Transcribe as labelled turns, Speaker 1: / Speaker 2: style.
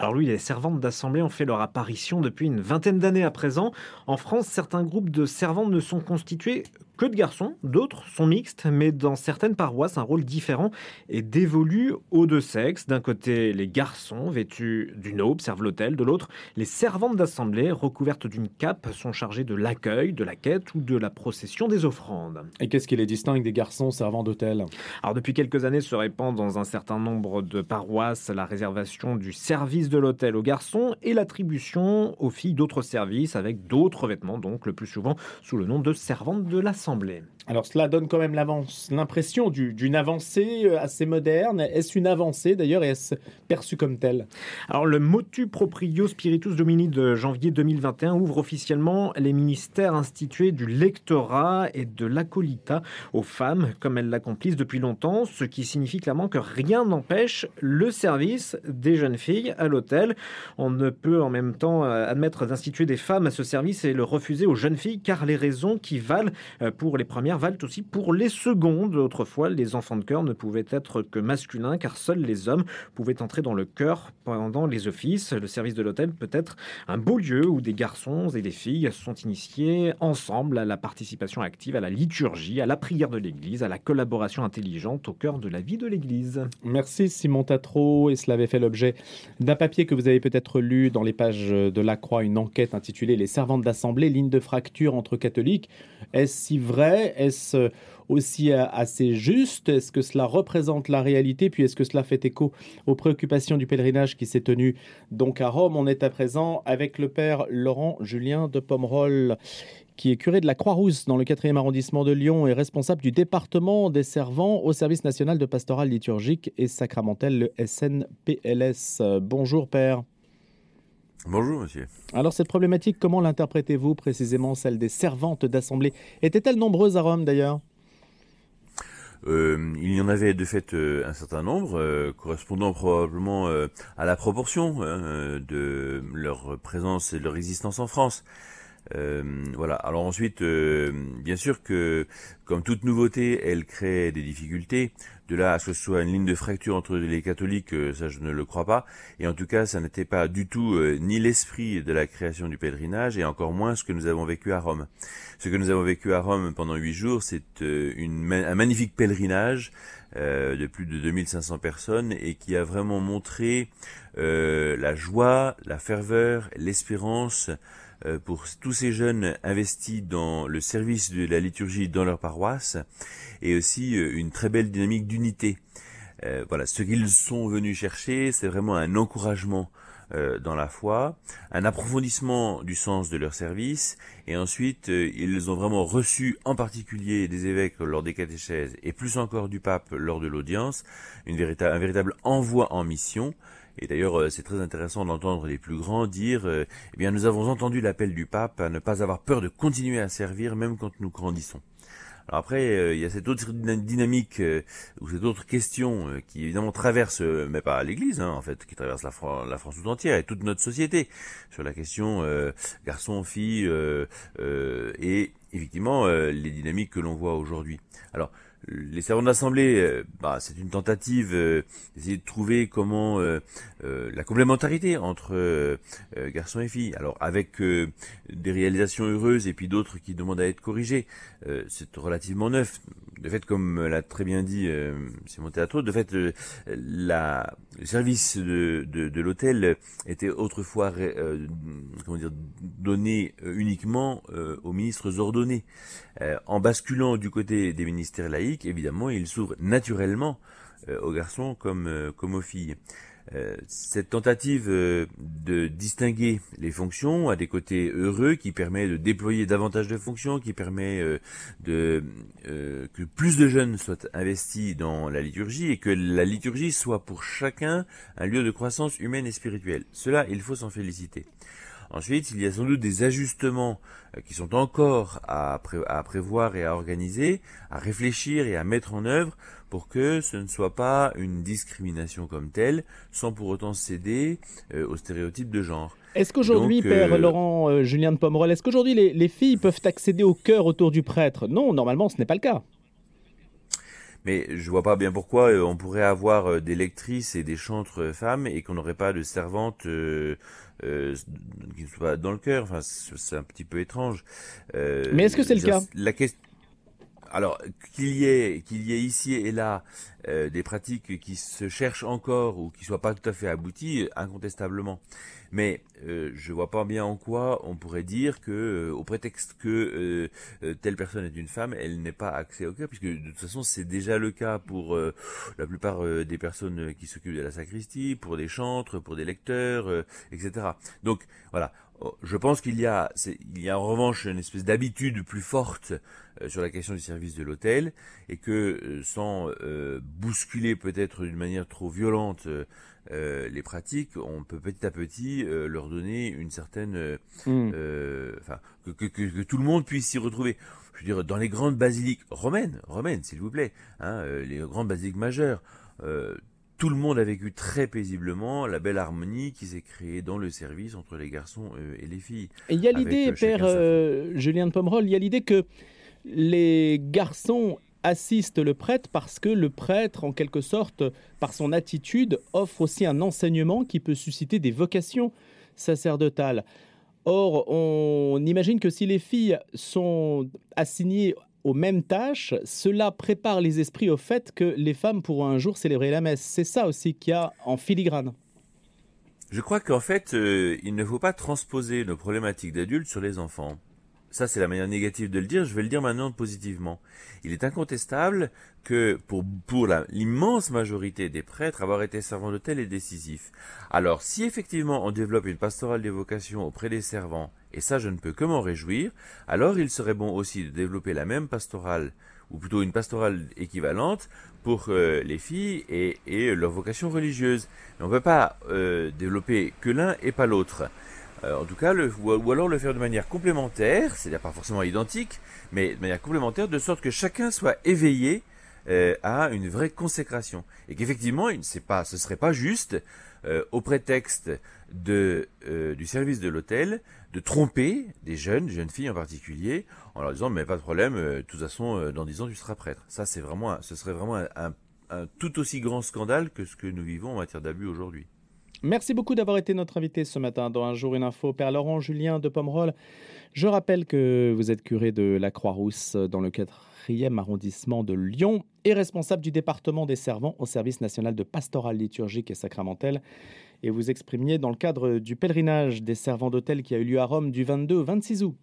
Speaker 1: Alors oui, les servantes d'assemblée ont fait leur apparition depuis une vingtaine d'années à présent. En France, certains groupes de servantes ne sont constitués que de garçons, d'autres sont mixtes, mais dans certaines paroisses, un rôle différent est dévolu aux deux sexes. D'un côté, les garçons vêtus d'une aube servent l'autel, de l'autre, les servantes d'assemblée recouvertes d'une cape sont chargées de l'accueil, de la quête ou de la procession des offrandes.
Speaker 2: Et qu'est-ce qui les distingue des garçons servant d'autel?
Speaker 1: Alors depuis quelques années se répand dans un certain nombre de paroisses la réservation du service de l'autel aux garçons et l'attribution aux filles d'autres services avec d'autres vêtements, donc le plus souvent sous le nom de servantes de l'assemblée l'Assemblée.
Speaker 2: Alors cela donne quand même l'impression d'une avancée euh, assez moderne. Est-ce une avancée d'ailleurs et est-ce perçu comme telle?
Speaker 1: Alors le motu proprio spiritus domini de janvier 2021 ouvre officiellement les ministères institués du lectorat et de l'acolita aux femmes comme elles l'accomplissent depuis longtemps, ce qui signifie clairement que rien n'empêche le service des jeunes filles à l'hôtel. On ne peut en même temps euh, admettre d'instituer des femmes à ce service et le refuser aux jeunes filles car les raisons qui valent euh, pour les premières valent aussi pour les secondes. Autrefois, les enfants de chœur ne pouvaient être que masculins car seuls les hommes pouvaient entrer dans le chœur pendant les offices. Le service de l'hôtel peut être un beau lieu où des garçons et des filles sont initiés ensemble à la participation active, à la liturgie, à la prière de l'Église, à la collaboration intelligente au cœur de la vie de l'Église.
Speaker 2: Merci Simon Tatro et cela avait fait l'objet d'un papier que vous avez peut-être lu dans les pages de la Croix, une enquête intitulée Les servantes d'assemblée, ligne de fracture entre catholiques. Est-ce si vrai? Est-ce aussi assez juste Est-ce que cela représente la réalité? Puis est-ce que cela fait écho aux préoccupations du pèlerinage qui s'est tenu donc à Rome? On est à présent avec le père Laurent Julien de Pomerol qui est curé de la Croix-Rousse dans le 4e arrondissement de Lyon et responsable du département des servants au service national de pastoral liturgique et sacramentel, le SNPLS. Bonjour Père.
Speaker 3: Bonjour, monsieur.
Speaker 2: Alors, cette problématique, comment l'interprétez-vous précisément, celle des servantes d'assemblée? Étaient-elles nombreuses à Rome d'ailleurs?
Speaker 3: Euh, il y en avait de fait euh, un certain nombre, euh, correspondant probablement à la proportion hein, de leur présence et de leur existence en France. Euh, voilà. Alors ensuite, euh, bien sûr que comme toute nouveauté, elle crée des difficultés. De là à ce que ce soit une ligne de fracture entre les catholiques, euh, ça je ne le crois pas. Et en tout cas, ça n'était pas du tout ni l'esprit de la création du pèlerinage, et encore moins ce que nous avons vécu à Rome. Ce que nous avons vécu à Rome pendant huit jours, c'est une, un magnifique pèlerinage de plus de 2500 personnes et qui a vraiment montré la joie, la ferveur, l'espérance euh, pour tous ces jeunes investis dans le service de la liturgie dans leur paroisse et aussi euh, une très belle dynamique d'unité. Euh, voilà, ce qu'ils sont venus chercher, c'est vraiment un encouragement dans la foi, un approfondissement du sens de leur service, et ensuite ils ont vraiment reçu en particulier des évêques lors des catéchèses, et plus encore du pape lors de l'audience, un véritable envoi en mission, et d'ailleurs, euh, c'est très intéressant d'entendre les plus grands dire, euh, eh bien, nous avons entendu l'appel du pape à ne pas avoir peur de continuer à servir même quand nous grandissons. Alors après, euh, il y a cette autre dynamique ou cette autre question qui évidemment traverse, mais pas l'Église, hein, en fait, qui traverse la, la, France tout entière et toute notre société sur la question garçon, fille et effectivement les dynamiques que l'on voit aujourd'hui. Alors les servants d'assemblée, euh, bah, c'est une tentative euh, d'essayer de trouver comment euh, la complémentarité entre garçons et filles. Alors avec des réalisations heureuses et puis d'autres qui demandent à être corrigées, c'est relativement neuf. De fait, comme l'a très bien dit Simon Théâtre, de fait, la, le service de, l'hôtel était autrefois dire, donné uniquement aux ministres ordonnés. en basculant du côté des ministères laïcs, évidemment, il s'ouvre naturellement euh, aux garçons euh, comme aux filles. Euh, cette tentative de distinguer les fonctions a des côtés heureux qui permet de déployer davantage de fonctions, qui permet de que plus de jeunes soient investis dans la liturgie et que la liturgie soit pour chacun un lieu de croissance humaine et spirituelle. Cela, il faut s'en féliciter. Ensuite, il y a sans doute des ajustements euh, qui sont encore à, prévoir et à organiser, à réfléchir et à mettre en œuvre pour que ce ne soit pas une discrimination comme telle, sans pour autant céder euh, aux stéréotypes de genre.
Speaker 2: Est-ce qu'aujourd'hui, Père euh, Laurent Julien de Pomerol, est-ce qu'aujourd'hui les, les filles peuvent accéder au cœur autour du prêtre? Non, normalement ce n'est pas le cas.
Speaker 3: Mais je vois pas bien pourquoi on pourrait avoir des lectrices et des chantres femmes et qu'on n'aurait pas de servantes euh, qui ne soit pas dans le cœur. Enfin, c'est un petit peu étrange.
Speaker 2: Mais est-ce que c'est le cas?
Speaker 3: La question. Alors qu'il y ait qu'il y ait ici et là euh, des pratiques qui se cherchent encore ou qui soient pas tout à fait abouties, incontestablement. Mais euh, je vois pas bien en quoi on pourrait dire que, euh, au prétexte que euh, telle personne est une femme, elle n'est pas accès au cœur, puisque de toute façon c'est déjà le cas pour la plupart des personnes qui s'occupent de la sacristie, pour des chantres, pour des lecteurs, etc. Donc voilà, je pense qu'il y a, il y a en revanche une espèce d'habitude plus forte sur la question du service de l'hôtel, et que sans bousculer peut-être d'une manière trop violente euh, les pratiques, on peut petit à petit euh, leur donner une certaine, euh, mm. enfin, que, tout le monde puisse s'y retrouver. Je veux dire, dans les grandes basiliques romaines, romaines, s'il vous plaît, hein, les grandes basiliques majeures, tout le monde a vécu très paisiblement la belle harmonie qui s'est créée dans le service entre les garçons et les filles.
Speaker 2: Et il y a l'idée, Père Julien de Pomerol, il y a l'idée que les garçons assiste le prêtre parce que le prêtre, en quelque sorte, par son attitude, offre aussi un enseignement qui peut susciter des vocations sacerdotales. Or, on imagine que si les filles sont assignées aux mêmes tâches, cela prépare les esprits au fait que les femmes pourront un jour célébrer la messe. C'est ça aussi qu'il y a en filigrane.
Speaker 3: Je crois qu'en fait, euh, il ne faut pas transposer nos problématiques d'adultes sur les enfants. Ça, c'est la manière négative de le dire. Je vais le dire maintenant positivement. Il est incontestable que pour, pour l'immense majorité des prêtres, avoir été servant d'hôtel est décisif. Alors, si effectivement on développe une pastorale des vocations auprès des servants, et ça je ne peux que m'en réjouir, alors il serait bon aussi de développer la même pastorale, ou plutôt une pastorale équivalente, pour euh, les filles et, leur vocation religieuse. on ne peut pas euh, développer que l'un et pas l'autre. Euh, en tout cas, le, ou, alors le faire de manière complémentaire, c'est-à-dire pas forcément identique, mais de manière complémentaire, de sorte que chacun soit éveillé à une vraie consécration. Et qu'effectivement, ce serait pas juste, euh, au prétexte de, du service de l'hôtel, de tromper des jeunes, des jeunes filles en particulier, en leur disant mais pas de problème, de toute façon, dans dix ans tu seras prêtre. Ça, c'est vraiment, ce serait vraiment un tout aussi grand scandale que ce que nous vivons en matière d'abus aujourd'hui.
Speaker 2: Merci beaucoup d'avoir été notre invité ce matin dans Un jour une info. Père Laurent Julien de Pomerol, je rappelle que vous êtes curé de la Croix-Rousse dans le 4e arrondissement de Lyon et responsable du département des servants au service national de pastoral liturgique et sacramentel. Et vous exprimiez dans le cadre du pèlerinage des servants d'hôtel qui a eu lieu à Rome du 22 au 26 août